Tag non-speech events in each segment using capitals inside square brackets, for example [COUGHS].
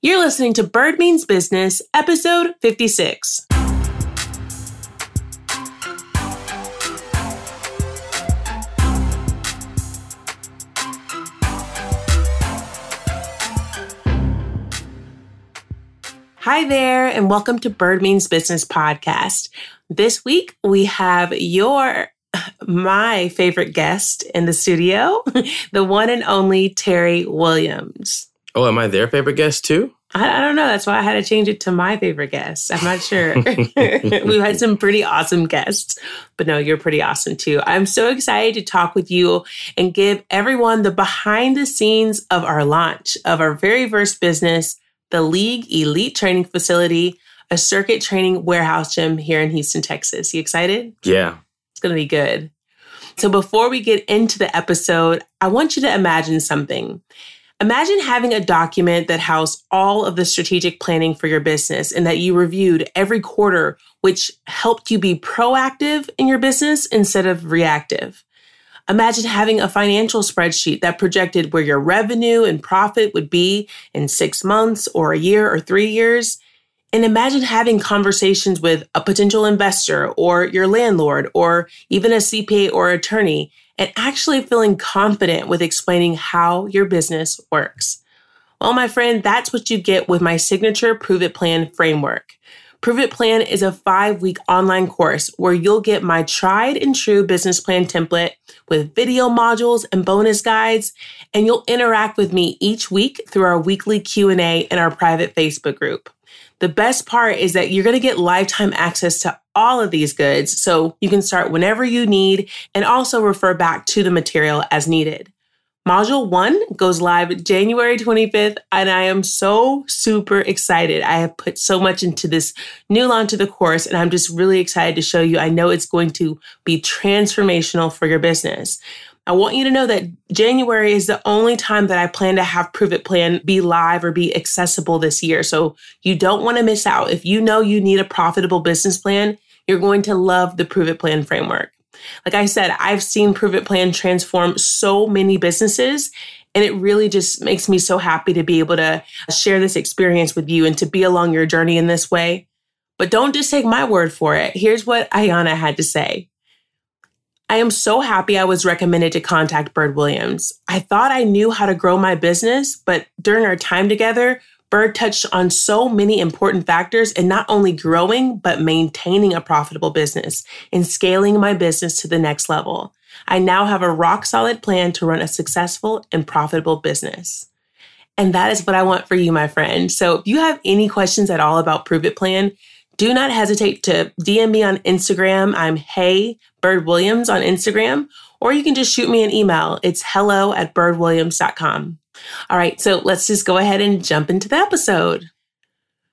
You're listening to Bird Means Business, episode 56. Hi there, and welcome to Bird Means Business podcast. This week we have your [LAUGHS] my favorite guest in the studio, [LAUGHS] the one and only Terry Williams. Oh, am I their favorite guest too? I, I, don't know. That's why I had to change it to my favorite guest. I'm not sure. [LAUGHS] We've had some pretty awesome guests, but no, you're pretty awesome too. I'm so excited to talk with you and give everyone the behind the scenes of our launch of our very first business the League Elite Training Facility, a circuit training warehouse gym here in Houston, Texas. You excited? Yeah. It's going to be good. So before we get into the episode, I want you to imagine something. Imagine having a document that housed all of the strategic planning for your business and that you reviewed every quarter, which helped you be proactive in your business instead of reactive. Imagine having a financial spreadsheet that projected where your revenue and profit would be in six months or a year or three years. And imagine having conversations with a potential investor or your landlord or even a CPA or attorney and actually feeling confident with explaining how your business works. Well, my friend, that's what you get with my signature Prove It Plan framework. Prove It Plan is a five week online course where you'll get my tried and true business plan template with video modules and bonus guides, and you'll interact with me each week through our weekly Q&A in our private Facebook group. The best part is that you're going to get lifetime access to all of these goods so you can start whenever you need and also refer back to the material as needed. Module one goes live January 25th, and I am so super excited. I have put so much into this new launch of the course, and I'm just really excited to show you. I know it's going to be transformational for your business. I want you to know that January is the only time that I plan to have Prove It Plan be live or be accessible this year. So you don't want to miss out. If you know you need a profitable business plan, you're going to love the Prove It Plan framework. Like I said, I've seen Prove It Plan transform so many businesses. And it really just makes me so happy to be able to share this experience with you and to be along your journey in this way. But don't just take my word for it. Here's what Ayana had to say. I am so happy I was recommended to contact Bird Williams. I thought I knew how to grow my business, but during our time together, Bird touched on so many important factors in not only growing, but maintaining a profitable business and scaling my business to the next level. I now have a rock solid plan to run a successful and profitable business. And that is what I want for you, my friend. So if you have any questions at all about Prove It Plan, do not hesitate to DM me on Instagram. I'm Hey Bird Williams on Instagram, or you can just shoot me an email. It's hello at birdwilliams.com. All right, so let's just go ahead and jump into the episode.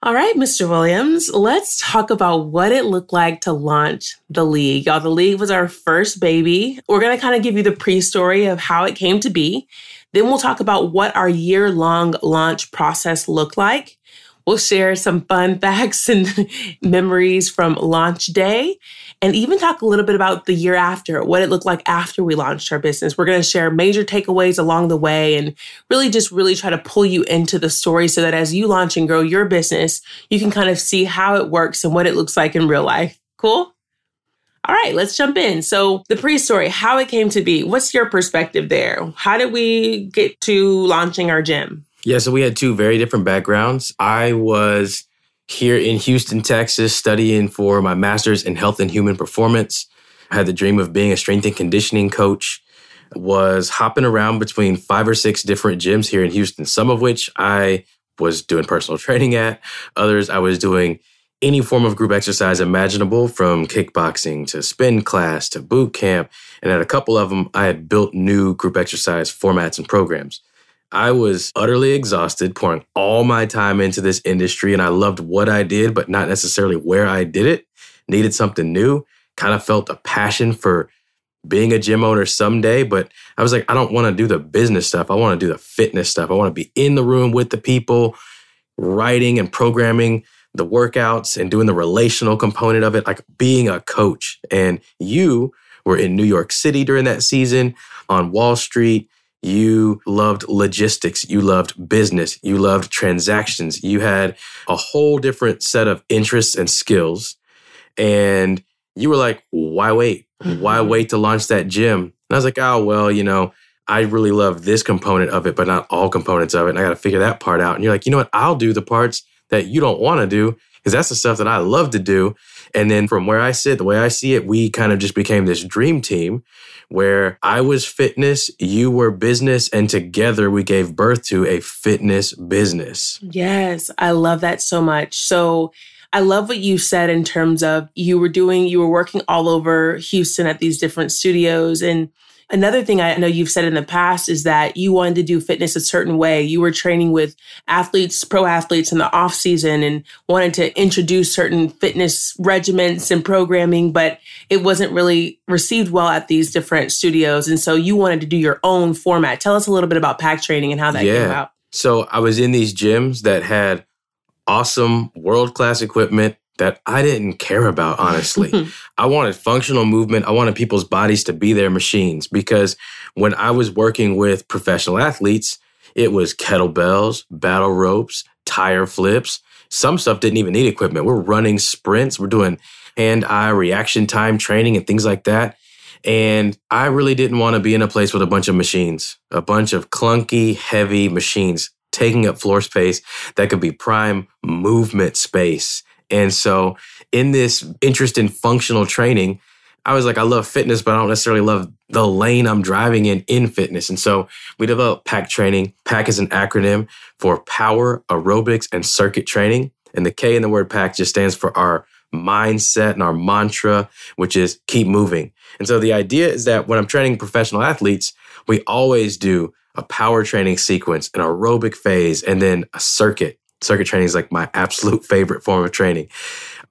All right, Mr. Williams, let's talk about what it looked like to launch the league. Y'all, the league was our first baby. We're going to kind of give you the pre story of how it came to be. Then we'll talk about what our year long launch process looked like. We'll share some fun [LAUGHS] facts and memories from launch day and even talk a little bit about the year after, what it looked like after we launched our business. We're going to share major takeaways along the way and really just really try to pull you into the story so that as you launch and grow your business, you can kind of see how it works and what it looks like in real life. Cool? All right, let's jump in. So, the pre story, how it came to be, what's your perspective there? How did we get to launching our gym? Yeah, so we had two very different backgrounds. I was here in Houston, Texas, studying for my master's in health and human performance. I had the dream of being a strength and conditioning coach. Was hopping around between five or six different gyms here in Houston, some of which I was doing personal [LAUGHS] training at, others I was doing any form of group exercise imaginable from kickboxing to spin class to boot camp. And at a couple of them, I had built new group exercise formats and programs. I was utterly exhausted, pouring all my time into this industry, and I loved what I did, but not necessarily where I did it. Needed something new. Kind of felt a passion for being a gym owner someday, but I was like, I don't want to do the business stuff. I want to do the fitness stuff. I want to be in the room with the people, writing and programming the workouts and doing the relational component of it, like being a coach. And you were in New York City during that season on Wall Street You loved logistics. You loved business. You loved transactions. You had a whole different set of interests and skills. And you were like, why wait? Mm-hmm. Why wait to launch that gym? And I was like, oh, well, you know, I really love this component of it, but not all components of it. And I got to figure that part out. And you're like, you know what? I'll do the parts that you don't want to do because that's the stuff that I love to do. And then from where I sit, the way I see it, we kind of just became this dream team where I was fitness, you were business, and together we gave birth to a fitness business. Yes, I love that so much. So, I love what you said in terms of you were doing, you were working all over Houston at these different studios and Another thing I know you've said in the past is that you wanted to do fitness a certain way. You were training with athletes, pro athletes in the off season and wanted to introduce certain fitness regiments and programming, but it wasn't really received well at these different studios. And so you wanted to do your own format. Tell us a little bit about pack training and how that yeah. came about. So I was in these gyms that had awesome world class equipment that I didn't care about, honestly. [LAUGHS] I wanted functional movement. I wanted people's bodies to be their machines because when I was working with professional athletes, it was kettlebells, battle ropes, tire flips. Some stuff didn't even need equipment. We're running sprints, we're doing hand eye reaction time training and things like that. And I really didn't want to be in a place with a bunch of machines, a bunch of clunky, heavy machines taking up floor space that could be prime movement space and so, in this interest in functional training, I was like, I love fitness, but I don't necessarily love the lane I'm driving in in fitness. And so we developed PAC training. PAC is an acronym for power, aerobics, and circuit training. And the K in the word PAC just stands for our mindset and our mantra, which is keep moving. And so the idea is that when I'm training professional athletes, we always do a power training sequence, an aerobic phase, and then a circuit circuit training is like my [LAUGHS] absolute favorite form of training.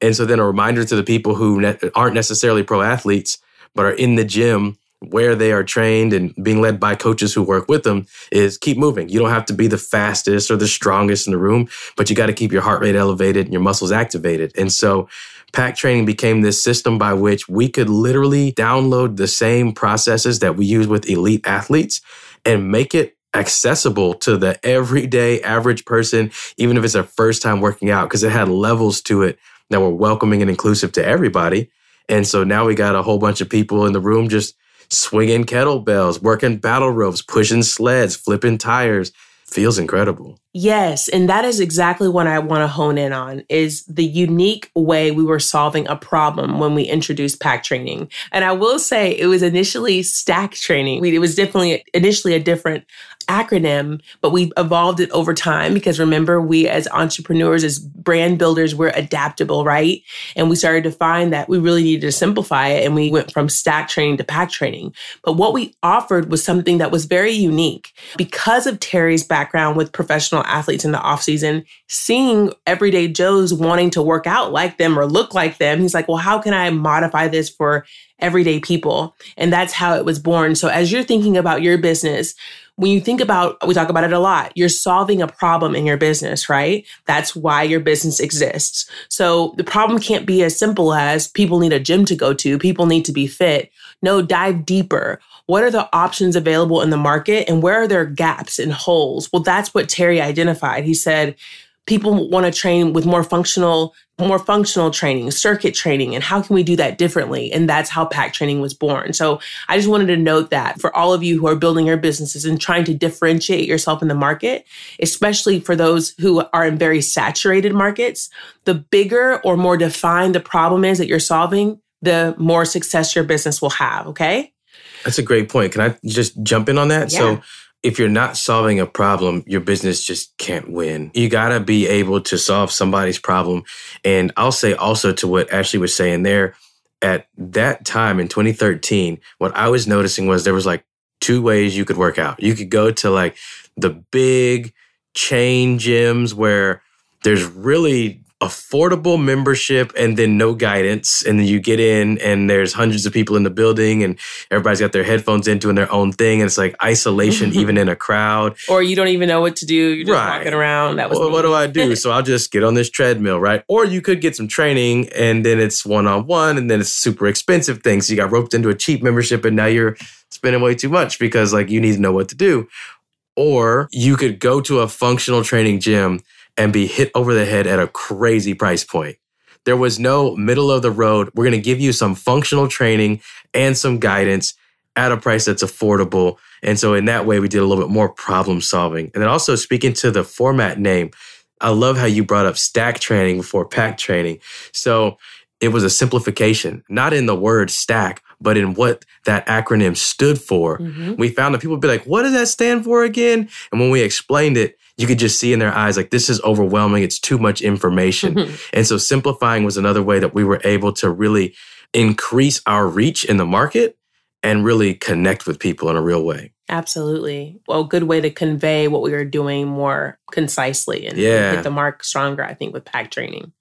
And so then a reminder to the people who ne- aren't necessarily pro athletes, but are in the gym where they are trained and being led by coaches who work with them is keep moving. You don't have to be the fastest or the strongest in the room, but you got to keep your heart rate elevated and your muscles activated. And so pack training became this system by which we could literally download the same processes that we use with elite athletes and make it accessible to the everyday average person, even if it's their first time working out, because it had levels to it that were welcoming and inclusive to everybody. And so now we got a whole bunch of people in the room just swinging kettlebells, working battle ropes, pushing sleds, flipping tires. Feels incredible. Yes, and that is exactly what I want to hone in on is the unique way we were solving a problem when we introduced pack training. And I will say it was initially stack training. It was definitely initially a different acronym, but we evolved it over time because remember, we as entrepreneurs, as brand builders, we're adaptable, right? And we started to find that we really needed to simplify it. And we went from stack training to pack training. But what we offered was something that was very unique because of Terry's background with professional athletes in the offseason seeing everyday Joes wanting to work out like them or look like them. He's like, well, how can I modify this for everyday people? And that's how it was born. So as you're thinking about your business, when you think about, we talk about it a lot, you're solving a problem in your business, right? That's why your business exists. So the problem can't be as simple as people need a gym to go to, people need to be fit. No, dive deeper. What are the options available in the market and where are there gaps and holes? Well, that's what Terry identified. He said, people want to train with more functional more functional training circuit training and how can we do that differently and that's how pack training was born so i just wanted to note that for all of you who are building your businesses and trying to differentiate yourself in the market especially for those who are in very saturated markets the bigger or more defined the problem is that you're solving the more success your business will have okay that's a great point can i just jump in on that yeah. so if you're not solving a problem, your business just can't win. You got to be able to solve somebody's problem. And I'll say also to what Ashley was saying there, at that time in 2013, what I was noticing was there was like two ways you could work out. You could go to like the big chain gyms where there's really affordable membership and then no guidance. And then you get in and there's hundreds of people in the building and everybody's got their headphones in doing their own thing. And it's like isolation, [LAUGHS] even in a crowd. Or you don't even know what to do. You're just right. walking around. That was well, what do I do? [LAUGHS] so I'll just get on this treadmill, right? Or you could get some training and then it's one on one and then it's super expensive thing. So you got roped into a cheap membership and now you're spending way too much because like you need to know what to do. Or you could go to a functional training gym and be hit over the head at a crazy price point. There was no middle of the road. We're going to give you some functional training and some guidance at a price that's affordable. And so in that way, we did a little bit more problem solving. And then also speaking to the format name, I love how you brought up stack training before pack training. So it was a simplification, not in the word stack, but in what that acronym stood for. Mm-hmm. We found that people would be like, what does that stand for again? And when we explained it, you could just see in their eyes, like, this is overwhelming. It's too much information. Mm-hmm. And so simplifying was another way that we were able to really increase our reach in the market and really connect with people in a real way. Absolutely. Well, good way to convey what we were doing more concisely and yeah. hit the mark stronger, I think, with pack training.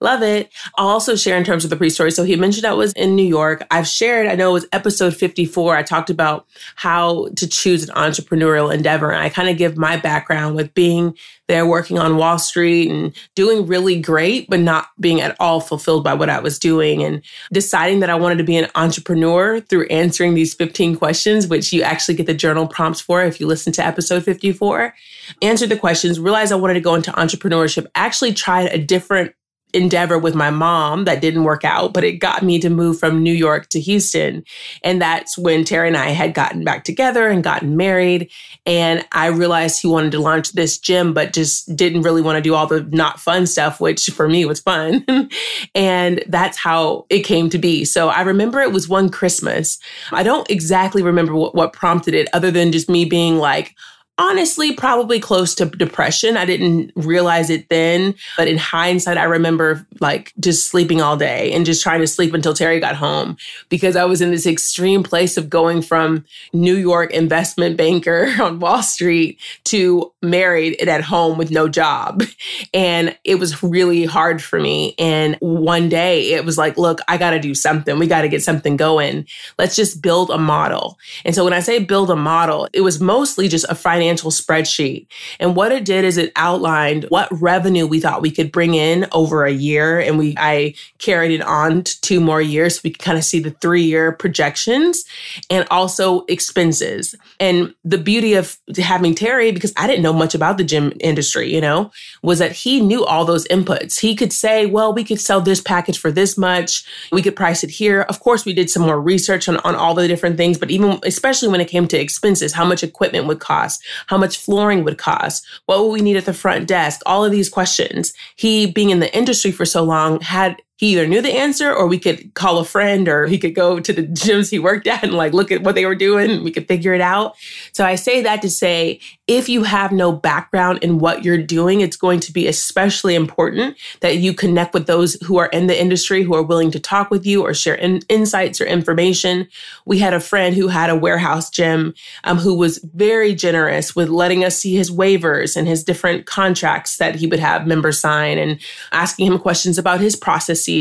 Love it. I'll also share in terms of the pre story. So he mentioned I was in New York. I've shared, I know it was episode 54. I talked about how to choose an entrepreneurial endeavor. And I kind of give my background with being there working on Wall Street and doing really great, but not being at all fulfilled by what I was doing and deciding that I wanted to be an entrepreneur through answering these 15 questions, which you actually get the journal prompts for if you listen to episode 54. Answered the questions, realized I wanted to go into entrepreneurship, actually tried a different endeavor with my mom that didn't work out, but it got me to move from New York to Houston. And that's when Terry and I had gotten back together and gotten married. And I realized he wanted to launch this gym, but just didn't really want to do all the not fun stuff, which for me was fun. [LAUGHS] and that's how it came to be. So I remember it was one Christmas. I don't exactly remember what, what prompted it, other than just me being like, honestly probably close to depression. I didn't realize it then, but in hindsight, I remember like just sleeping all day and just trying to sleep until Terry got home because I was in this extreme place of going from New York investment banker [LAUGHS] on Wall Street to married and at home with no job. [LAUGHS] And it was really hard for me. And one day it was like, look, I got to do something. We got to get something going. Let's just build a model. And so when I say build a model, it was mostly just a financial financial spreadsheet. And what it did is it outlined what revenue we thought we could bring in over a year. And we I carried it on to two more years so we could kind of see the three-year projections and also expenses. And the beauty of having Terry, because I didn't know much about the gym industry, you know, was that he knew all those inputs. He could say, well, we could sell this package for this much. We could price it here. Of course, we did some more research on, on all the different things, but even especially when it came to expenses, how much equipment would cost, how much flooring would cost, what would we need at the front desk, all of these questions. He, being in the industry for so long, had he either knew the answer or we could call a friend or he could go to the [LAUGHS] gyms he worked at and like look at what they were doing we could figure it out. So I say that to say if you have no background in what you're doing, it's going to be especially important that you connect with those who are in the industry who are willing to talk with you or share in- insights or information. We had a friend who had a warehouse gym um, who was very generous with letting us see his waivers and his different contracts that he would have members sign and asking him questions about his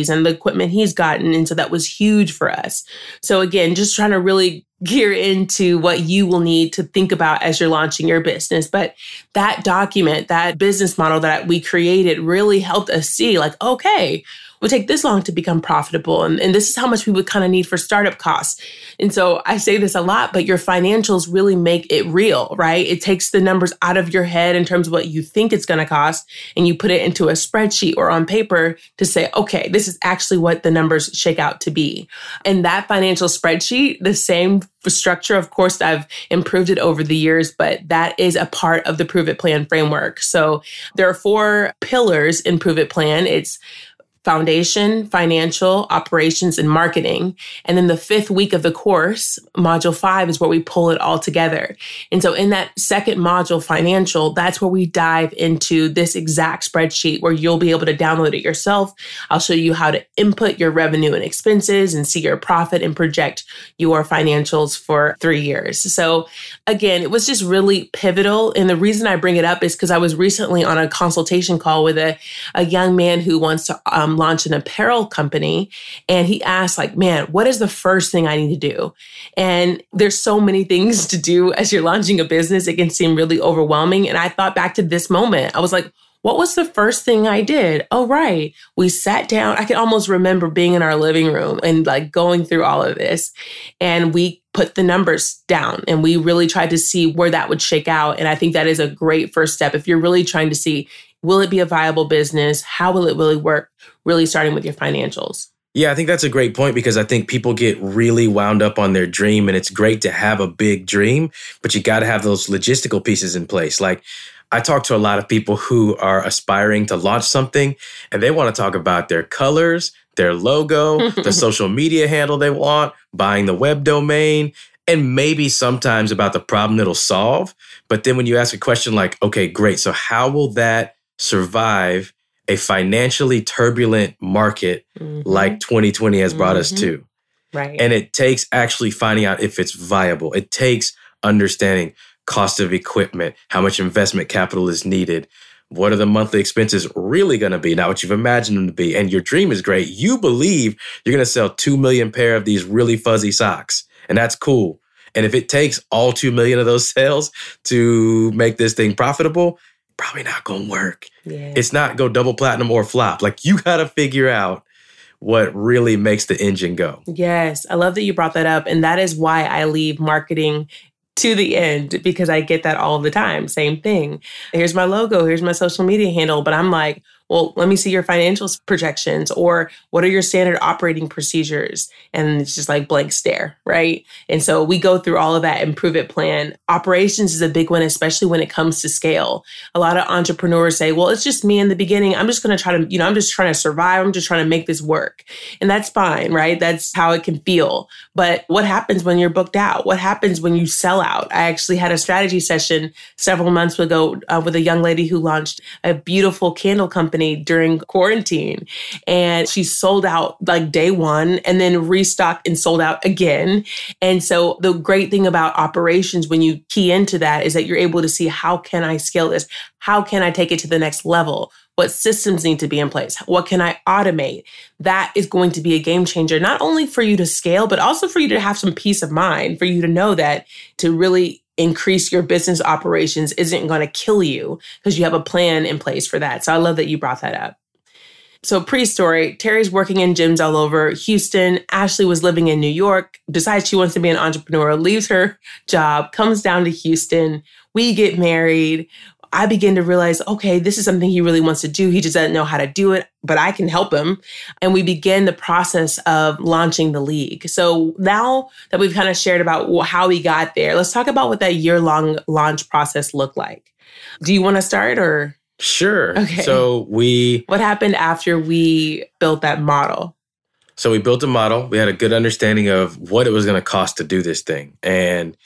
and the equipment he's gotten. And so that was huge for us. So again, just trying to really gear into what you will need to think about as you're launching your business. But that document, that business model that we created really helped us see like, okay, would take this long to become profitable. And, and this is how much we would kind of need for startup costs. And so I say this a lot, but your financials really make it real, right? It takes the numbers out of your head in terms of what you think it's going to cost and you put it into a spreadsheet or on paper to say, okay, this is actually what the numbers shake out to be. And that financial spreadsheet, the same structure, of course, I've improved it over the years, but that is a part of the Prove It Plan framework. So there are four pillars in Prove It Plan. It's foundation, financial, operations, and marketing. And then the fifth week of the course, module five, is where we pull it all together. And so in that second module, financial, that's where we dive into this exact spreadsheet where you'll be able to download it yourself. I'll show you how to input your revenue and expenses and see your profit and project your financials for three years. So again, it was just really pivotal. And the reason I bring it up is because I was recently on a consultation call with a, a young man who wants to um, um, launch an apparel company. And he asked, like, man, what is the first thing I need to do? And there's so many [LAUGHS] things to do as you're launching a business. It can seem really overwhelming. And I thought back to this moment. I was like, what was the first thing I did? Oh, right. We sat down. I can almost remember being in our living room and like going through all of this. And we put the numbers down and we really tried to see where that would shake out. And I think that is a great first step. If you're really trying to see, will it be a viable business? How will it really work? Really starting with your financials. Yeah, I think that's a great point because I think people get really wound up on their dream and it's great to have a big dream, but you got to have those logistical pieces in place. Like I talk to a lot of people who are aspiring to launch something and they want to talk about their colors, their logo, the [LAUGHS] social media handle they want, buying the web domain, and maybe sometimes about the problem it'll solve. But then when you ask a question like, okay, great, so how will that survive a financially turbulent market mm-hmm. like 2020 has brought mm-hmm. us to? Right. And it takes actually finding out if it's viable. It takes understanding cost of equipment, how much investment capital is needed, what are the monthly expenses really going to be, not what you've imagined them to be. And your dream is great. You believe you're going to sell 2 million pair of these really fuzzy socks, and that's cool. And if it takes all 2 million of those [LAUGHS] sales to make this thing profitable, probably not to work. Yeah. It's not go double platinum or flop. Like you got to figure out what really makes the engine go. Yes, I love that you brought that up. And that is why I leave marketing to the end because I get that all the time. Same thing. Here's my logo, here's my social media handle. But I'm like, well, let me see your financial projections or what are your standard operating procedures? And it's just like blank stare, right? And so we go through all of that in Prove It Plan. Operations is a big one, especially when it comes to scale. A lot of entrepreneurs say, well, it's just me in the beginning. I'm just going to try to, you know, I'm just trying to survive. I'm just trying to make this work. And that's fine, right? That's how it can feel. But what happens when you're booked out? What happens when you sell out? I actually had a strategy session several months ago uh, with a young lady who launched a beautiful candle company company during quarantine. And she sold out like day one and then restocked and sold out again. And so the great thing about operations when you key into that is that you're able to see how can I scale this? How can I take it to the next level? What systems need to be in place? What can I automate? That is going to be a game changer, not only for you to scale, but also for you to have some peace of mind, for you to know that to really increase your business operations isn't going to kill you because you have a plan in place for that. So I love that you brought that up. So, pre story, Terry's working in gyms all over Houston. Ashley was living in New York, decides she wants to be an entrepreneur, leaves her job, comes down to Houston. We get married. I begin to realize, okay, this is something he really wants to do. He just doesn't know how to do it, but I can help him. And we begin the process of launching the league. So now that we've kind of shared about how we got there, let's talk about what that year long launch process looked like. Do you want to start or? Sure. Okay. So we. What happened after we built that model? So we built a model. We had a good understanding of what it was going to cost to do this thing. And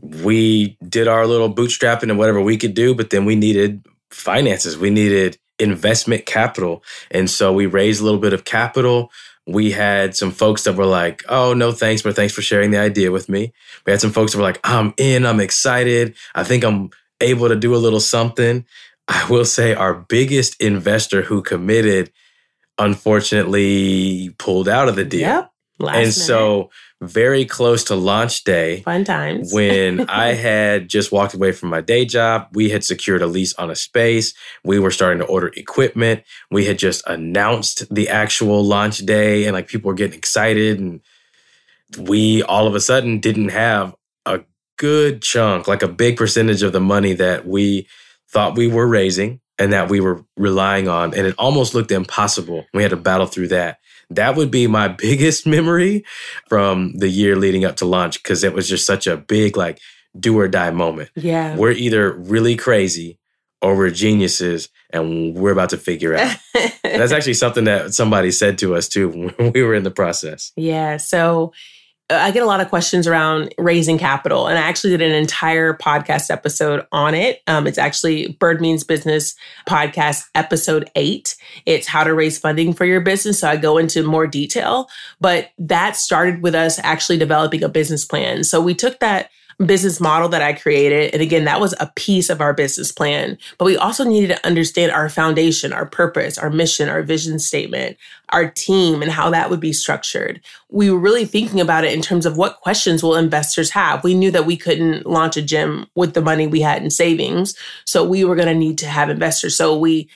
we did our little bootstrapping and whatever we could do, but then we needed finances. We needed investment capital. And so we raised a little bit of capital. We had some folks that were like, oh, no, thanks, but thanks for sharing the idea with me. We had some folks that were like, I'm in, I'm excited. I think I'm able to do a little something. I will say our biggest investor who committed, unfortunately, pulled out of the deal. Yep. Last and minute. so very close to launch day. Fun times. [LAUGHS] when I had just walked away from my day job, we had secured a lease on a space. We were starting to order equipment. We had just announced the actual launch day and like people were getting excited. And we all of a sudden didn't have a good chunk, like a big percentage of the money that we thought we were raising and that we were relying on. And it almost looked impossible. We had to battle through that that would be my [LAUGHS] biggest memory from the year leading up to launch because it was just such a big like do or die moment. Yeah. We're either really crazy or we're geniuses and we're about to figure out. [LAUGHS] That's actually something that somebody said to us too [LAUGHS] when we were in the process. Yeah. So I get a lot of questions around raising capital, and I actually did an entire podcast episode on it. Um, it's actually Bird Means Business podcast episode eight. It's how to raise funding for your business. So I go into more detail, but that started with us actually developing a business plan. So we took that business model that I created. And again, that was a piece of our business plan. But we also needed to understand our foundation, our purpose, our mission, our vision statement, our team, and how that would be structured. We were really thinking about it in terms of what questions will investors have. We knew that we couldn't launch a gym with the money we had in savings. So we were going to need to have investors. So we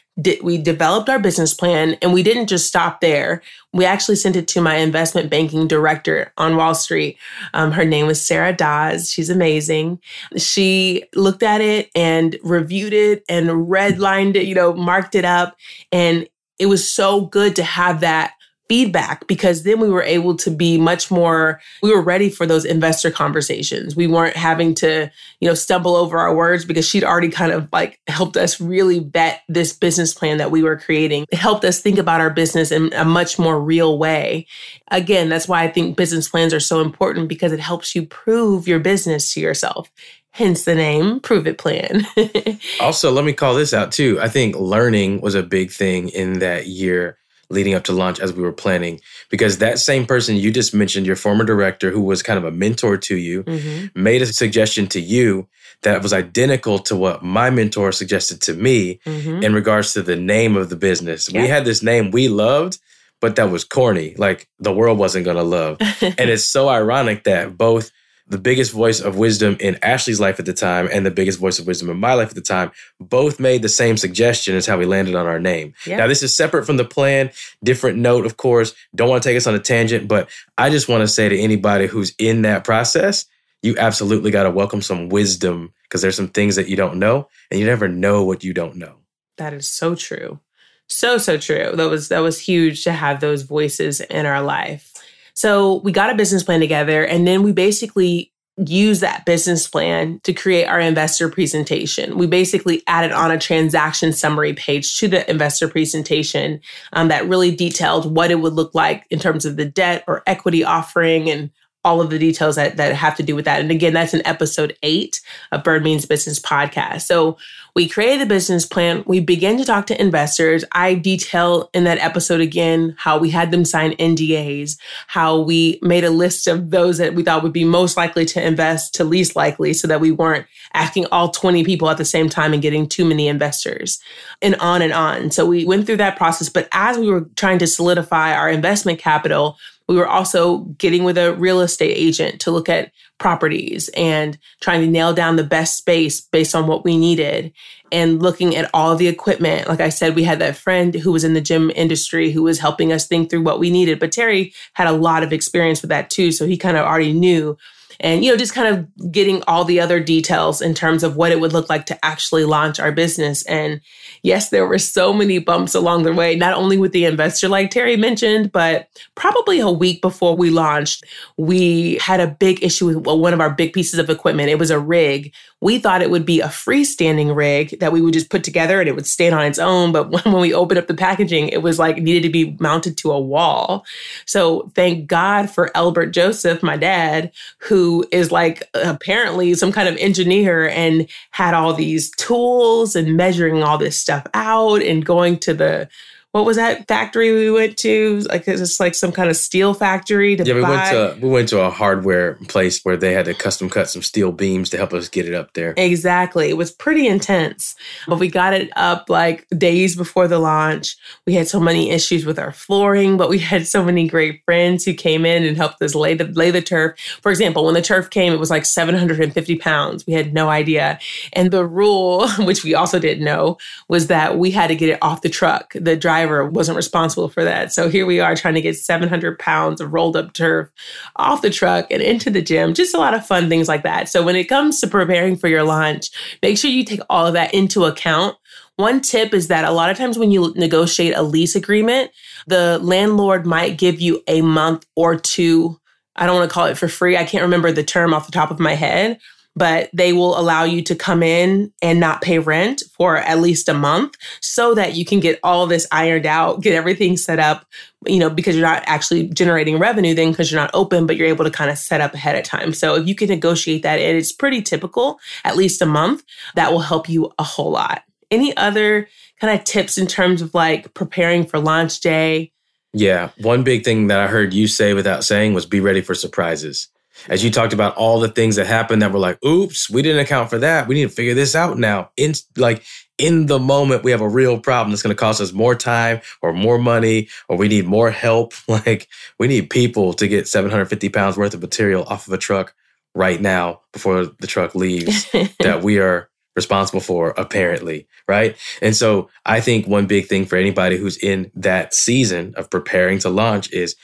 we developed our business plan and we didn't just stop there. We actually sent it to my investment banking director on Wall Street. Um, her name was Sarah Dawes. She's amazing. She looked at it and reviewed it and redlined it, you know, marked it up. And it was so good to have that feedback because then we were able to be much more we were ready for those investor conversations. We weren't having to you know stumble over our words because she'd already kind of like helped us really vet this business plan that we were creating. It helped us think about our business in a much more real way. Again that's why i think business plans are so important because it helps you prove your business to yourself. Hence the name prove it plan. [LAUGHS] Also let me call this out too. I think learning was a big thing in that year leading up to launch as we were planning because that same person you just mentioned your former director who was kind of a mentor to you mm-hmm. made a suggestion to you that was identical to what my mentor suggested to me mm-hmm. in regards to the name of the business yeah. we had this name we loved but that was corny like the world wasn't going to love [LAUGHS] and it's so ironic that both the biggest voice of wisdom in Ashley's life at the time and the biggest voice of wisdom in my life at the time both made the same suggestion as how we landed on our name. Yeah. Now, this is separate from the plan, different note, of course. Don't want to take us on a tangent, but I just want to say to anybody who's in that process, you absolutely got to welcome some wisdom because there's some things that you don't know and you never know what you don't know. That is so true. So, so true. That was, that was huge to have those voices in our life. So we got a business plan together and then we basically use that business plan to create our investor presentation. We basically added on a transaction summary page to the investor presentation um, that really detailed what it would look like in terms of the debt or equity offering and all of the details that, that have to do with that. And again, that's in episode eight of Bird Means Business podcast. So we created the business plan. We began to talk to investors. I detail in that episode again how we had them sign NDAs, how we made a list of those that we thought would be most likely to invest to least likely so that we weren't asking all 20 people at the same time and getting too many investors and on and on. So we went through that process. But as we were trying to solidify our investment capital, we were also getting with a real estate agent to look at properties and trying to nail down the best space based on what we needed and looking at all the equipment. Like I said, we had that friend who was in the gym industry who was helping us think through what we needed. But Terry had a lot of experience with that too. So he kind of already knew and you know just kind of getting all the other details in terms of what it would look like to actually launch our business. And yes there were so many bumps along the way not only with the investor like terry mentioned but probably a week before we launched we had a big issue with one of our big pieces of equipment. It was a rig we thought it would be a freestanding rig that we would just put together and it would stand on its own. But [LAUGHS] when we opened up the packaging it was like needed to be mounted to a wall. So thank god for albert joseph my dad who is like apparently some kind of engineer and had all these tools and measuring all this stuff out and going to the what was that factory we went to? Like it's like some kind of steel factory to yeah, we buy. went to we went to a hardware place where they had to custom cut some steel beams to help us get it up there. Exactly. It was pretty intense. But we got it up like days before the launch. We had so many issues with our flooring, but we [LAUGHS] had so many great friends who came in and helped us lay the lay the turf. For example, when the turf came, it was like 750 pounds. We had no idea. And the rule, [LAUGHS] which we also didn't know, was that we had to get it off the truck. The driver driver wasn't responsible for that. So here we are trying to get 700 pounds of rolled up turf off the truck and into the gym. Just a lot of fun things like that. So when it comes to preparing for your launch, make sure you take all of that into account. One tip is that a lot of times when you negotiate a lease agreement, the landlord might give you a month or two. I don't want to call it for free. I can't remember the term off the top of my head, but they will allow you to come in and not pay rent for at least a month so that you can get all this ironed out, get everything set up, you know, because you're not actually generating revenue then because you're not open, but you're able to kind of set up ahead of time. So if you can negotiate that, it's pretty typical, at least a month, that will help you a whole lot. Any other kind of tips in terms of like preparing for launch day? Yeah. One big thing that I heard you say without saying was be ready for surprises as you talked about all the things that happened that were like, oops, we didn't account for that. We need to figure this out now. In like in the moment, we have a real problem that's going to cost us more time or more money, or we need more help. [LAUGHS] Like we need people to get 750 pounds worth of material off of a truck right now before the truck leaves [LAUGHS] that we are responsible for, apparently. Right. And so I think one big thing for anybody who's in that season of preparing to launch is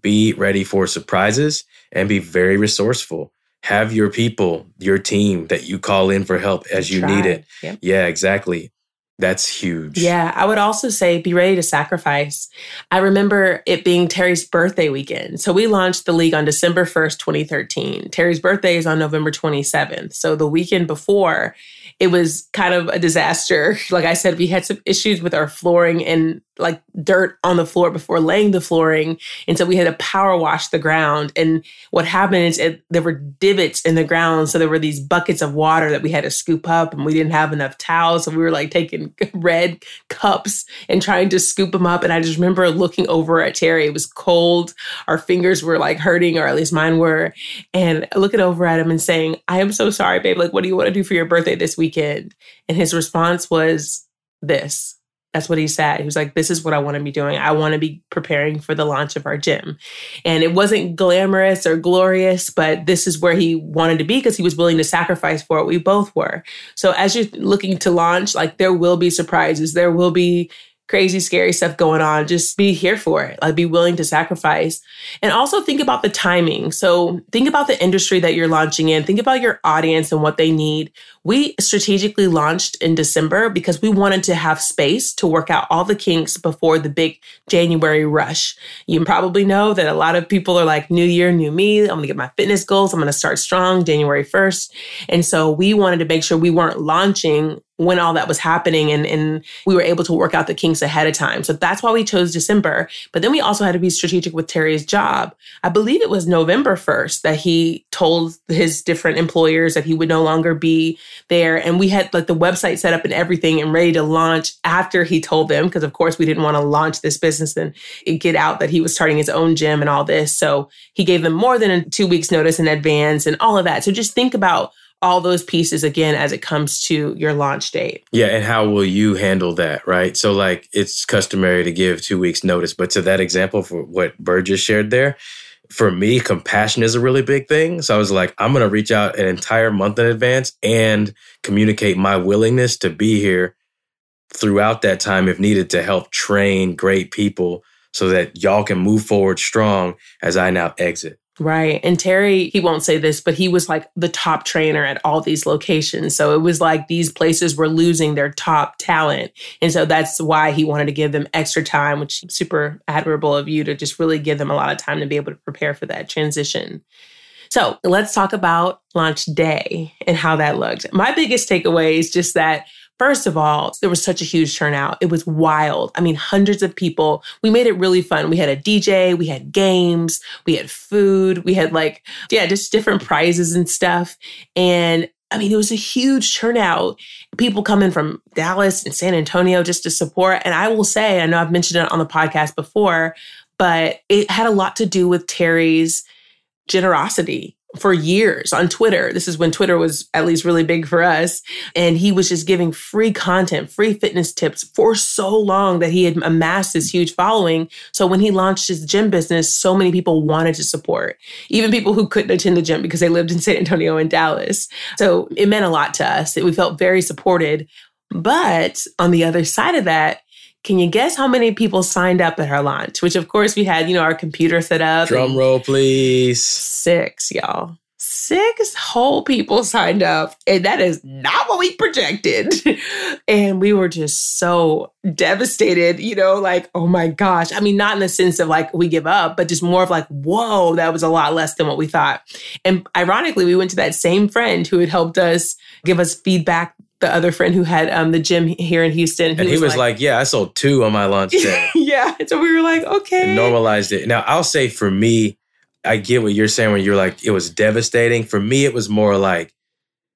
be ready for surprises and be very resourceful. Have your people, your team that you call in for help as you Try. need it. Yep. Yeah, exactly. That's huge. Yeah. I would also say be ready to sacrifice. I remember it being Terry's birthday weekend. So we launched the league on December 1st, 2013. Terry's birthday is on November 27th. So the weekend before, it was kind of a disaster. [LAUGHS] Like I said, we had some issues with our flooring and like dirt on the floor before laying the flooring. And so we had to power wash the ground. And what happened is it, there were divots in the ground. So there were these buckets of water that we had to scoop up and we didn't have enough towels. So we were like taking [LAUGHS] red cups and trying to scoop them up. And I just remember looking over at Terry. It was cold. Our fingers were like hurting, or at least mine were. And looking over at him and saying, I am so sorry, babe. Like, what do you want to do for your birthday this weekend? And his response was this that's what he said. He was like, This is what I want to be doing. I want to be preparing for the launch of our gym. And it wasn't glamorous or glorious, but this is where he wanted to be because he was willing to sacrifice for it. We both were. So as you're looking to launch, like there will be surprises, there will be crazy, scary stuff going on, just be here for it. Like be willing to sacrifice. And also think about the timing. So think about the industry that you're launching in. Think about your audience and what they need. We strategically launched in December because we wanted to have space to work out all the kinks before the big January rush. You probably know that a lot of people are like, New Year, new me. I'm gonna get my fitness goals. I'm gonna start strong January 1st. And so we wanted to make sure we weren't launching when all that was happening and, and we were able to work out the kinks ahead of time. So that's why we chose December. But then we also had to be strategic with Terry's job. I believe it was November 1st that he told his different employers that he would no longer be there. And we had like the website set up and everything and ready to launch after he told them, because of course we didn't want to launch this business and get out that he was starting his own gym and all this. So he gave them more than a two weeks notice in advance and all of that. So just think about all those pieces again as it comes to your launch date. Yeah, and how will you handle that, right? So like it's customary to give 2 weeks notice, but to that example for what just shared there, for me compassion is a really big thing. So I was like I'm going to reach out an entire month in advance and communicate my willingness to be here throughout that time if needed to help train great people so that y'all can move forward strong as I now exit. Right. And Terry, he won't say this, but he was like the top trainer at all these locations. So it was like these places were losing their top talent. And so that's why he wanted to give them extra time, which is super admirable of you to just really give them a lot of time to be able to prepare for that transition. So let's talk about launch day and how that looked. My biggest takeaway is just that First of all, there was such a huge turnout. It was wild. I mean, hundreds of people. We made it really fun. We had a DJ, we had games, we had food, we had like, yeah, just different prizes and stuff. And I mean, it was a huge turnout. People coming from Dallas and San Antonio just to support. And I will say, I know I've mentioned it on the podcast before, but it had a lot to do with Terry's generosity for years on Twitter. This is when Twitter was at least really big for us. And he was just giving free content, free fitness tips for so long that he had amassed this huge following. So when he launched his gym business, so many people wanted to support, even people who couldn't attend the gym because they lived in [LAUGHS] San Antonio and Dallas. So it meant a lot to us. We felt very supported. But on the other side of that, can you guess how many people signed up at our launch? Which, of course, we had, you know, our computer set up. Drum roll, please. Six, y'all. six whole people signed up, and that is not what we projected. [LAUGHS] and we were just so devastated, you know, like, oh my gosh. I mean, not in the sense of like we give up, but just more of like, whoa, that was a lot less than what we thought. And ironically, we went to that same friend who had helped us give us feedback the other friend who had um, the gym here in Houston. and he was, was like, like, "Yeah, I sold two on my launch [LAUGHS] day." yeah, so we were like, "Okay." And normalized it. Now, I'll say for me, I get what you're saying when you're like, it was devastating. For me, it was more like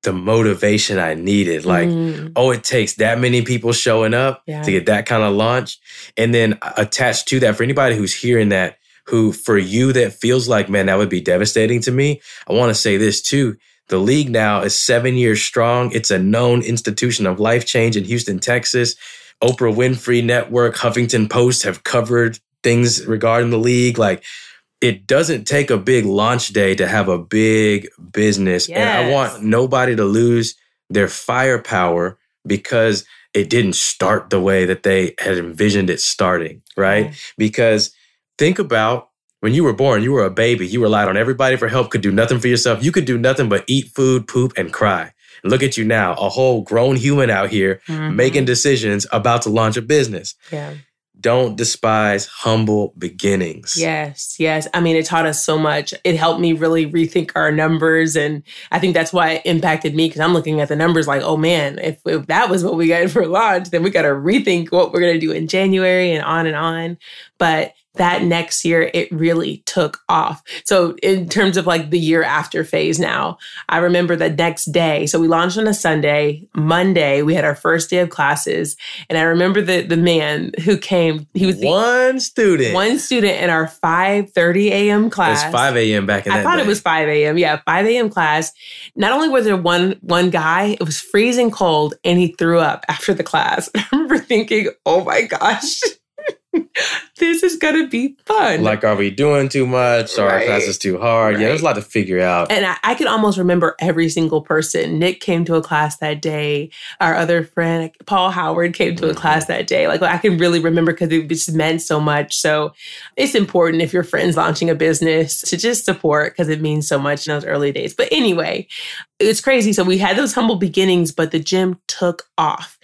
the motivation I needed. Like, mm. oh, it takes that many people showing up yeah. to get that kind of launch. And then attached to that, for anybody who's hearing that, who for you that feels like, man, that would be devastating to me, I want to say this too. The league now is seven years strong. It's a known institution of life change in Houston, Texas. Oprah Winfrey Network, Huffington Post have covered things regarding the league. Like, it doesn't take a big launch day to have a big business. Yes. And I want nobody to lose their firepower because it didn't start the way that they had envisioned it starting, right? Yeah. Because think about when you were born, you were a baby, you relied on everybody for help, could do nothing for yourself. You could do nothing but eat food, poop, and cry. look at you now, a whole grown human out here mm-hmm. making decisions about to launch a business. Yeah don't despise humble beginnings. Yes, yes. I mean, it taught us so much. It helped me really rethink our numbers. And I think that's why it impacted me because I'm looking at the numbers like, oh man, if, if that was what we got for launch, then we got to rethink what we're going to do in January and on and on. But that next year it really took off. So in terms of like the year after phase now, I remember the next day. So we launched on a Sunday, Monday we had our first day of classes, and I remember the the man who came. He was one the, student, one student in our five thirty a.m. class. It was five a.m. back in. I thought day. it was five a.m. Yeah, five a.m. class. Not only was there one one guy, it was freezing cold, and he threw up after the class. [LAUGHS] I remember thinking, "Oh my gosh." [LAUGHS] this is gonna be fun. Like, are we doing too much? Or right. our class is too hard? Right. Yeah, there's a lot to figure out. And I, I can almost remember every single person. Nick came to a class that day. Our other friend, Paul Howard, came to mm-hmm. a class that day. Like, I can really remember because it just meant so much. So it's important if your friend's launching a business to just support because it means so much in those early days. But anyway, it's crazy. So we had those humble beginnings, but the gym took off.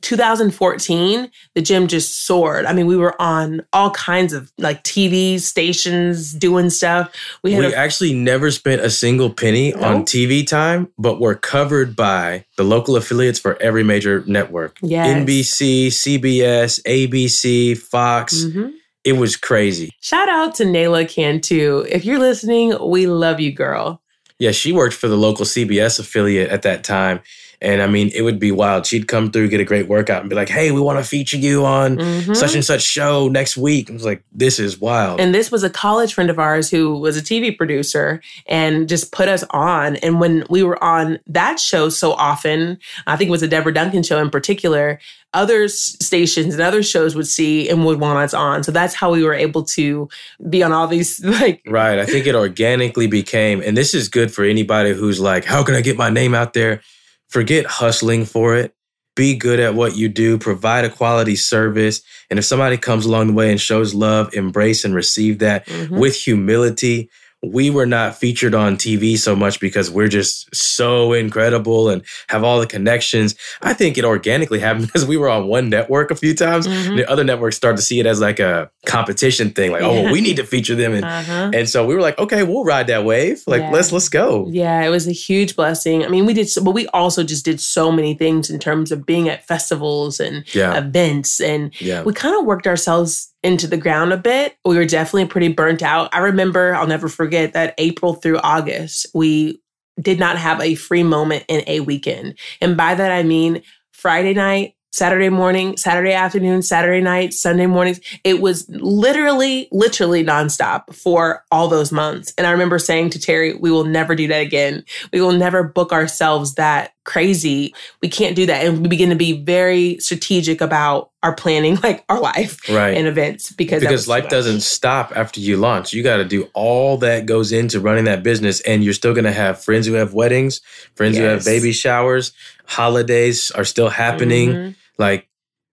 2014, the gym just soared. I mean, we were on all kinds of like TV stations doing stuff. We, we a, actually never spent a single penny no? on TV time, but we're covered by the local affiliates for every major network. Yes. NBC, CBS, ABC, Fox. Mm-hmm. It was crazy. Shout out to Nayla Cantu. If you're listening, we love you, girl. Yeah, she worked for the local CBS affiliate at that time. And I mean, it would be wild. She'd come through, get a great workout, and be like, "Hey, we want to feature you on mm-hmm. such and such show next week." I was like, "This is wild." And this was a college friend of ours who was a TV producer and just put us on. And when we were on that show so often, I think it was a Deborah Duncan show in particular. Other stations and other shows would see and would want us on. So that's how we were able to be on all these [LAUGHS] like. Right. I think it organically became, and this is good for anybody who's like, "How can I get my name out there?" Forget hustling for it. Be good at what you do, provide a quality service. And if somebody comes along the way and shows love, embrace and receive that mm-hmm. with humility, we were not featured on TV so much because we're just so incredible and have all the connections. I think it organically [LAUGHS] happened because we were on one network a few times. Mm-hmm. the other networks started to see it as like a competition thing, like, oh, yeah. oh, well, we need to feature them. And uh-huh. and so we were like, okay, we'll ride that wave. Like, yeah. let's let's go. Yeah, it was a huge blessing. I mean, we did, but we also just did so many things in terms of being at festivals and yeah. events, and we kind of worked ourselves into the ground a bit. We were definitely pretty burnt out. I remember, I'll never forget that April through August, we did not have a free moment in a weekend. And by that, I mean Friday night, Saturday morning, Saturday afternoon, Saturday night, Sunday mornings. It was literally, literally nonstop for all those months. And I remember saying to Terry, we will never do that again. We will never book ourselves that crazy. We can't do that. And we begin to be very strategic about our planning, [LAUGHS] like our life right. and events because because life doesn't stop after you launch. You got to do all that goes into running that business, and you're still going to have friends who have weddings, friends yes. who have baby showers, holidays are still happening. Mm-hmm. Like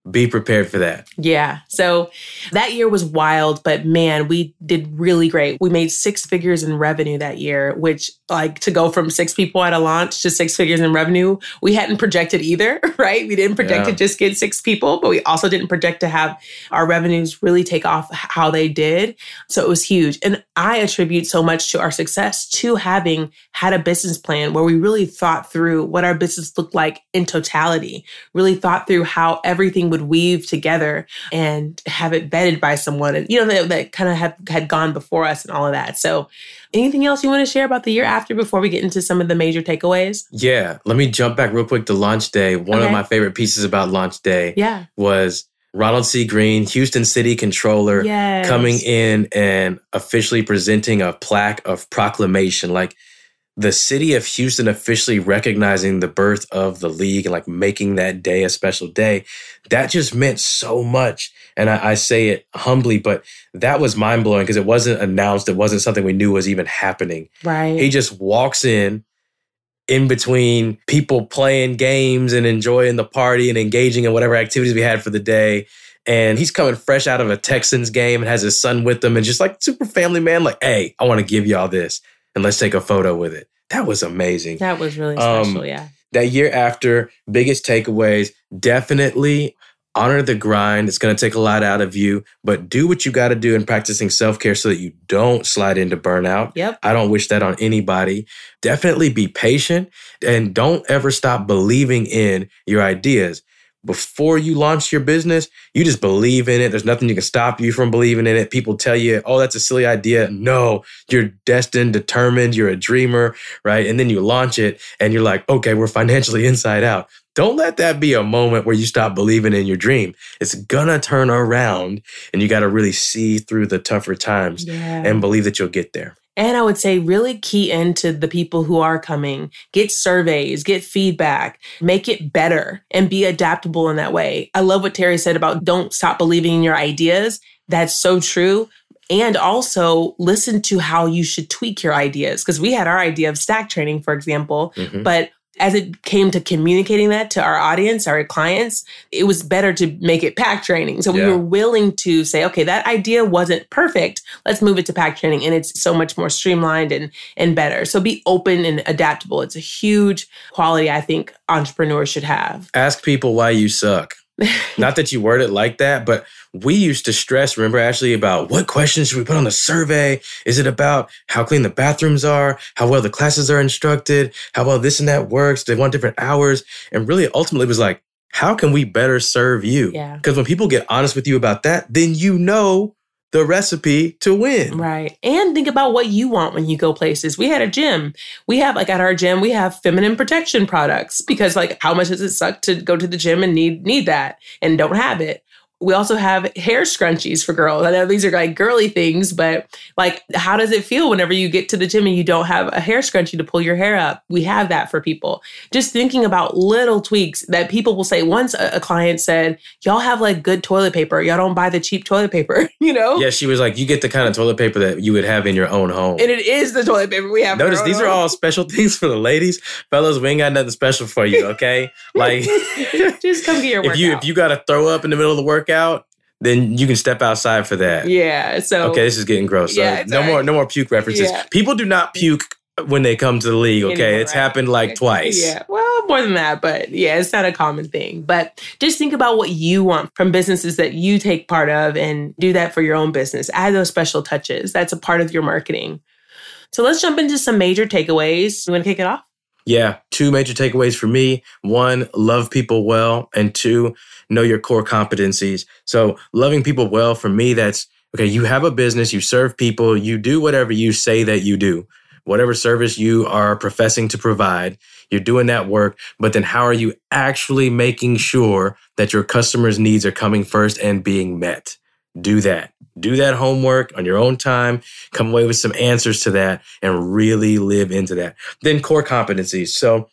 be prepared for that. Yeah. So that year was wild, but man, we did really great. We made six figures in revenue that year, which, like, to go from six people at a launch to six figures in revenue, we hadn't projected either, [LAUGHS] right? We didn't project yeah. to just get six people, but we also didn't project to have our revenues really take off how they did. So it was huge. And I attribute so much to our success to having had a business plan where we really thought through what our business looked like in totality, really thought through how everything would weave together and have it vetted by someone, and you know, that, that kind of had, had gone before us and all of that. So, anything else you want to share about the year after before we get into some of the major takeaways? Yeah. Let me jump back real quick to launch day. One okay. of my favorite pieces about launch day yeah. was Ronald C. Green, Houston City Controller, yes. coming in and officially presenting a plaque of proclamation. Like, the city of Houston officially recognizing the birth of the league and like making that day a special day, that just meant so much. And I, I say it humbly, but that was mind blowing because it wasn't announced. It wasn't something we knew was even happening. Right. He just walks in in between people playing games and enjoying the party and engaging in whatever activities we had for the day. And he's coming fresh out of a Texans game and has his son with him and just like super family man, like, hey, I want to give y'all this and let's take a photo with it. That was amazing. That was really special. Um, yeah. That year after, biggest takeaways definitely honor the grind. It's going to take a lot out of you, but do what you got to do in practicing self care so that you don't slide into burnout. Yep. I don't wish that on anybody. Definitely be patient and don't ever stop believing in your ideas before you launch your business, you just believe in it. There's nothing you can stop you from believing in it. People tell you, oh, that's a silly idea. Mm-hmm. No, you're destined, determined, you're a dreamer, right? And then you launch it and you're like, okay, we're financially [LAUGHS] inside out. Don't let that be a moment where you stop believing in your dream. It's gonna turn around and you got to really see through the tougher times yeah. and believe that you'll get there. And I would say really key into the people who are coming, get surveys, get feedback, make it better and be adaptable in that way. I love what Terry said about don't stop believing in your ideas. That's so true. And also listen to how you should tweak your ideas. Because we had our idea of stack training, for example, mm-hmm. but as it came to communicating that to our audience, our clients, it was better to make it pack training. So we were willing to say, okay, that idea wasn't perfect. Let's move it to pack training. And it's so much more streamlined and, and better. So be open and adaptable. It's a huge quality I think entrepreneurs should have. Ask people why you suck. [LAUGHS] Not that you word it like that, but we used to stress, remember, Ashley, about what questions should we put on the survey? Is it about how clean the bathrooms are, how well the classes are instructed, how well this and that works? Do they want different hours? And really, ultimately, it was like, how can we better serve you? Yeah. Because when people get honest with you about that, then you know the recipe to win. Right. And think about what you want when you go places. We had a gym. We have like at our gym, we have feminine protection products because like how much does it suck to go to the gym and need need that and don't have it? We also have hair scrunchies for girls. I know these are like girly things, but like, how does it feel whenever you get to the gym and you don't have a hair scrunchie to pull your hair up? We have that for people. Just thinking about little tweaks that people will say. Once a, a client said, Y'all have like good toilet paper. Y'all don't buy the cheap toilet paper, [LAUGHS] you know? Yeah, she was like, You get the kind of toilet paper that you would have in your own home. And it is the toilet paper we have. Notice these home. are all special [LAUGHS] things for the ladies. Fellas, we ain't got nothing special for you, okay? [LAUGHS] Like, just come get your If you, if you got to throw up in the middle of the workout, then you can step outside for that. Yeah. So okay, this is getting gross. Yeah, no right. more, no more puke references. Yeah. People do not puke when they come to the league. Okay, Anymore, it's right? happened like twice. Yeah. Well, more than that, but yeah, it's not a common thing. But just think about what you want from businesses that you take part of, and do that for your own business. Add those special touches. That's a part of your marketing. So let's jump into some major takeaways. You want to kick it off? Yeah, two major takeaways for me. One, love people well. And two, know your core competencies. So, loving people well, for me, that's okay, you have a business, you serve people, you do whatever you say that you do, whatever service you are professing to provide, you're doing that work. But then, how are you actually making sure that your customers' needs are coming first and being met? Do that do that homework on your own time, come away with some answers to that, and really live into that. Then core competencies. So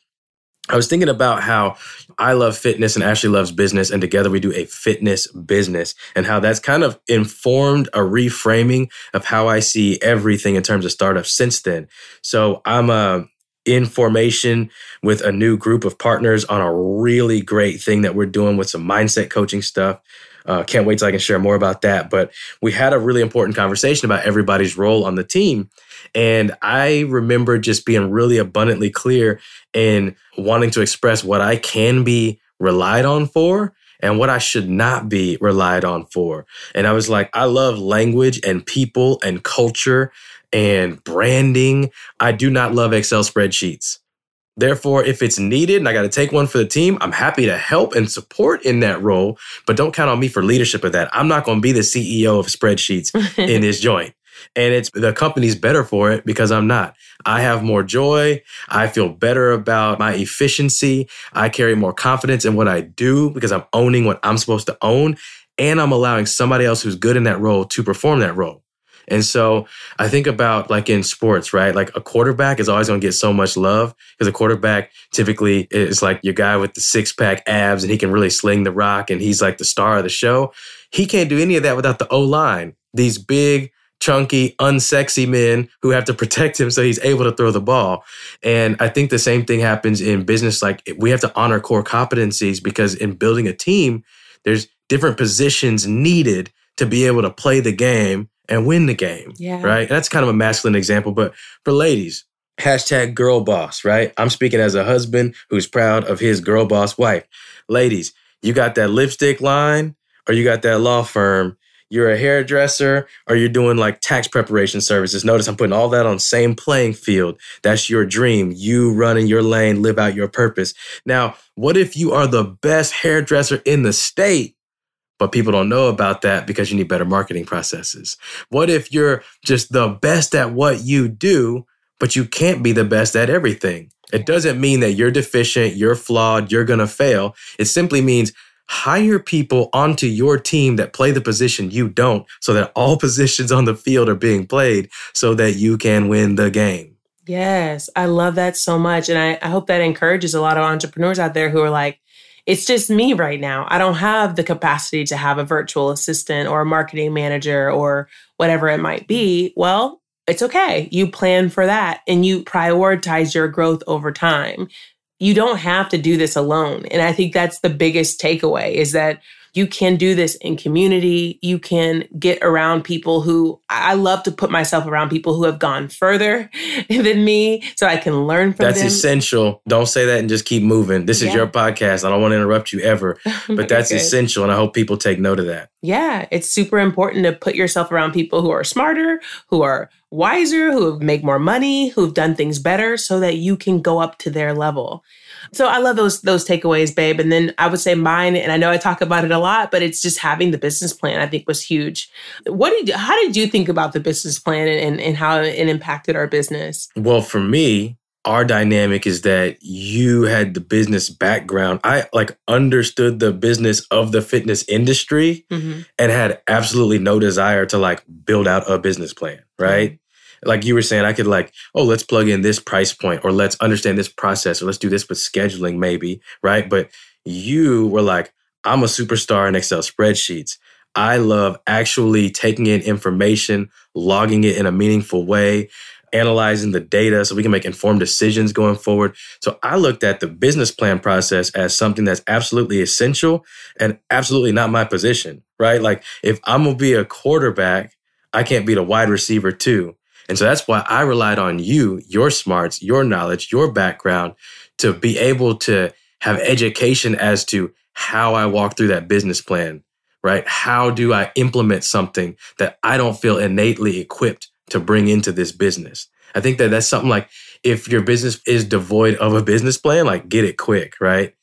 I was thinking about how I love fitness and Ashley loves business, and together we do a fitness business, and how that's kind of informed a reframing of how I see everything in terms of startups since then. So I'm a in formation with a new group of partners on a really great thing that we're doing with some mindset coaching stuff. Uh, can't wait till I can share more about that. But we had a really important conversation about everybody's role on the team. And I remember just being really abundantly clear in wanting to express what I can be relied on for and what I should not be relied on for. And I was like, I love language and people and culture and branding. I do not love Excel spreadsheets. Therefore, if it's needed and I got to take one for the team, I'm happy to help and support in that role, but don't count on me for leadership of that. I'm not going to be the CEO of spreadsheets [LAUGHS] in this joint. And it's the company's better for it because I'm not. I have more joy. I feel better about my efficiency. I carry more confidence in what I do because I'm owning what I'm supposed to own. And I'm allowing somebody else who's good in that role to perform that role. And so I think about like in sports, right? Like a quarterback is always going to get so much love because a quarterback typically is like your guy with the six pack abs and he can really sling the rock and he's like the star of the show. He can't do any of that without the O line. These big, chunky, unsexy men who have to protect him so he's able to throw the ball. And I think the same thing happens in business. Like we have to honor core competencies because in building a team, there's different positions needed to be able to play the game and win the game. Yeah. Right. That's kind of a masculine example. But for ladies, hashtag girl boss, right? I'm speaking as a husband who's proud of his girl boss wife. Ladies, you got that lipstick line or you got that law firm. You're a hairdresser or you're doing like tax preparation services. Notice I'm putting all that on same playing field. That's your dream. You run in your lane, live out your purpose. Now, what if you are the best hairdresser in the state? but people don't know about that because you need better marketing processes. What if you're just the best at what you do, but you can't be the best at everything? It doesn't mean that you're deficient, you're flawed, you're to fail. It simply means hire people onto your team that play the position you don't so that all [LAUGHS] positions on the field are being played so that you can win the game. Yes, I love that so much. And I, I hope that encourages a lot of entrepreneurs out there who are like, it's just me right now. I don't have the capacity to have a virtual assistant or a marketing manager or whatever it might be. Well, it's okay. You plan for that and you prioritize your growth over time. You don't have to do this alone. And I think that's the biggest takeaway is that you can do this in community. You can get around people who I love to put myself around people who have gone further [LAUGHS] than me so I can learn from that's them. That's essential. Don't say that and just keep moving. This is yeah. your podcast. I don't want to interrupt you ever, [LAUGHS] oh but that's good. essential. And I hope people take note of that. Yeah, it's super important to put yourself around people who are smarter, who are wiser, who have make more money, who've done things better so that you can go up to their level. So I love those those takeaways, babe. And then I would say mine, and I know I talk about it a lot, but it's just having the business plan. I think was huge. What did you, how did you think about the business plan and, and, how it impacted our business? Well, for me, our dynamic is that you had the business background. I like understood the business of the fitness industry mm-hmm. and had absolutely no desire to like build out a business plan, right? Like you were saying, I could like, oh, let's plug in this price point or let's understand this process or let's do this with scheduling maybe, right? But you were like, I'm a superstar in Excel spreadsheets. I love actually taking in information, logging it in a meaningful way, analyzing the data so we can make informed decisions going forward. So I looked at the business plan process as something that's absolutely essential and absolutely not my position, right? Like if I'm going to be a quarterback, I can't be the wide receiver too. And so that's why I relied on you, your smarts, your knowledge, your background to be able to have education as to how I walk through that business plan, right? How do I implement something that I don't feel innately equipped to bring into this business? I think that that's something like if your business is devoid of a business plan, like get it quick, right?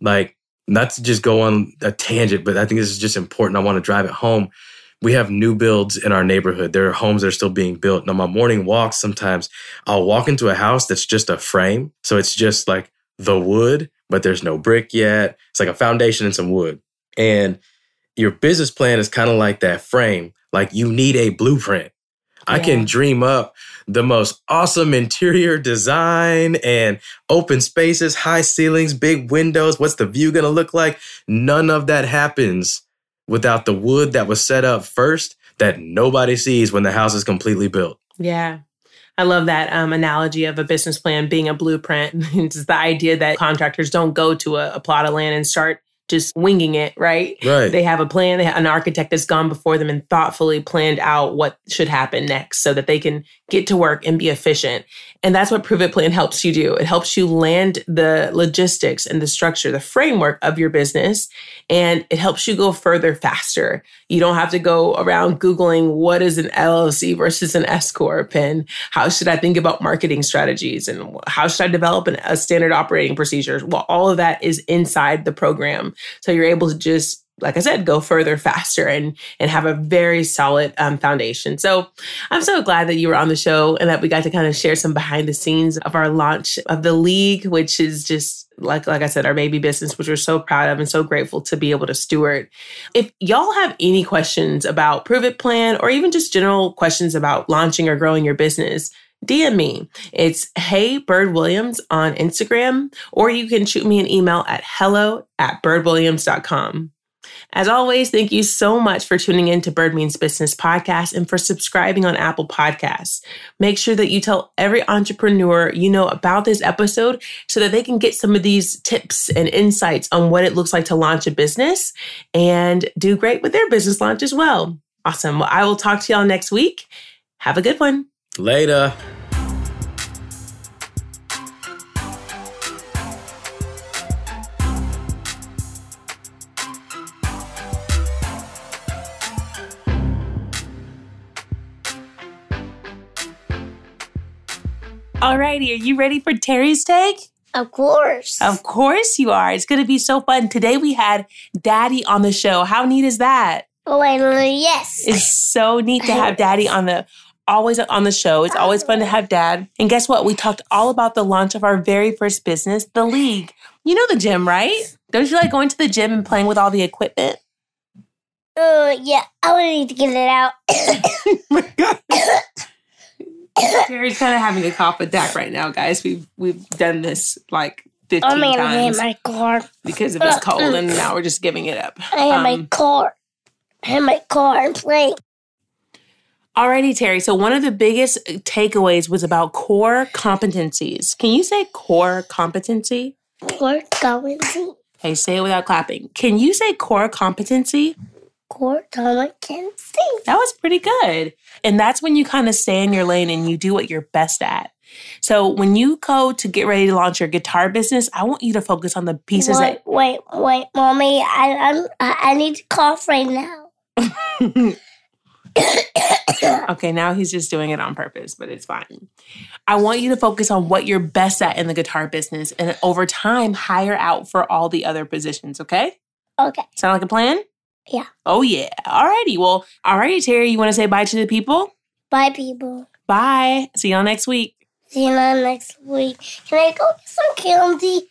Like not to just go on a tangent, but I think this is just important. I want to drive it home we have new builds in our neighborhood. There are homes that are still being built. And on my morning walks, sometimes I'll walk into a house that's just a frame. So it's just like the wood, but there's no brick yet. It's like a foundation and some wood. And your business plan is kind of like that frame. Like you need a blueprint. Yeah. I can dream up the most awesome interior design and open spaces, high ceilings, big windows. What's the view going to look like? None of that happens without the wood that was set up first that nobody sees when the house is completely built. Yeah. I love that um, analogy of a business plan being a blueprint. [LAUGHS] it's the idea that contractors don't go to a, a plot of land and start just winging it, right? Right. They have a plan, they have an architect that's gone before them and thoughtfully planned out what should happen next so that they can get to work and be efficient. And that's what Prove It Plan helps you do. It helps you land the logistics and the structure, the framework of your business, and it helps you go further faster. You don't have to go around Googling what is an LLC versus an S Corp and how should I think about marketing strategies and how should I develop an, a standard operating procedures. Well, all of that is inside the program. So you're able to just like I said, go further faster and and have a very solid um, foundation. So I'm so glad that you were on the show and that we got to kind of share some behind the scenes of our launch of the league, which is just like like I said, our baby business, which we're so proud of and so grateful to be able to steward. If y'all have any questions about Prove It Plan or even just general questions about launching or growing your business, DM me. It's Hey Bird Williams on Instagram, or you can shoot me an email at hello at birdwilliams.com. As always, thank you so much for tuning in to Bird Means Business podcast and for subscribing on Apple Podcasts. Make sure that you tell every entrepreneur you know about this episode so that they can get some of these tips and insights on what it looks like to launch a business and do great with their business launch as well. Awesome. Well, I will talk to y'all next week. Have a good one. Later. Alrighty, are you ready for Terry's take? Of course. Of course you are. It's going to be so fun. Today we had Daddy on the show. How neat is that? Oh, wait, uh, yes. It's so neat to have [LAUGHS] Daddy on the always on the show. It's always fun to have Dad. And guess what? We talked all about the launch of our very first business, the League. You know the gym, right? Don't you like going to the gym and playing with all the equipment? Uh, yeah, I would need to get it out. my [COUGHS] God. Terry's kind of having a cough attack right now, guys. We've we've done this like 15 I'm gonna times get my car. because of his cold, and now we're just giving it up. I have my Um, car. I have my car and playing. Alrighty, Terry. So one of the biggest uh, takeaways was about core competencies. Can you say core competency? Core competency. Hey, say it without clapping. Can you say core competency? Core competency. That was pretty good. And that's when you kind of stay in your lane and you do what you're best at. So when you go to get ready to launch your guitar business, I want you to focus on the pieces Wait, wait, wait, mommy. I, I'm, I I need to cough right now. [LAUGHS] [COUGHS] Okay, now he's just doing it on purpose, but it's fine. I want you to focus on what you're best at in the guitar business and over time hire out for all the other positions, okay? Okay. Sound like a plan? Yeah. Oh yeah. Alrighty. Well, alrighty, Terry. You want to say bye to the people? Bye, people. Bye. See y'all next week. See y'all next week. Can I go get some candy?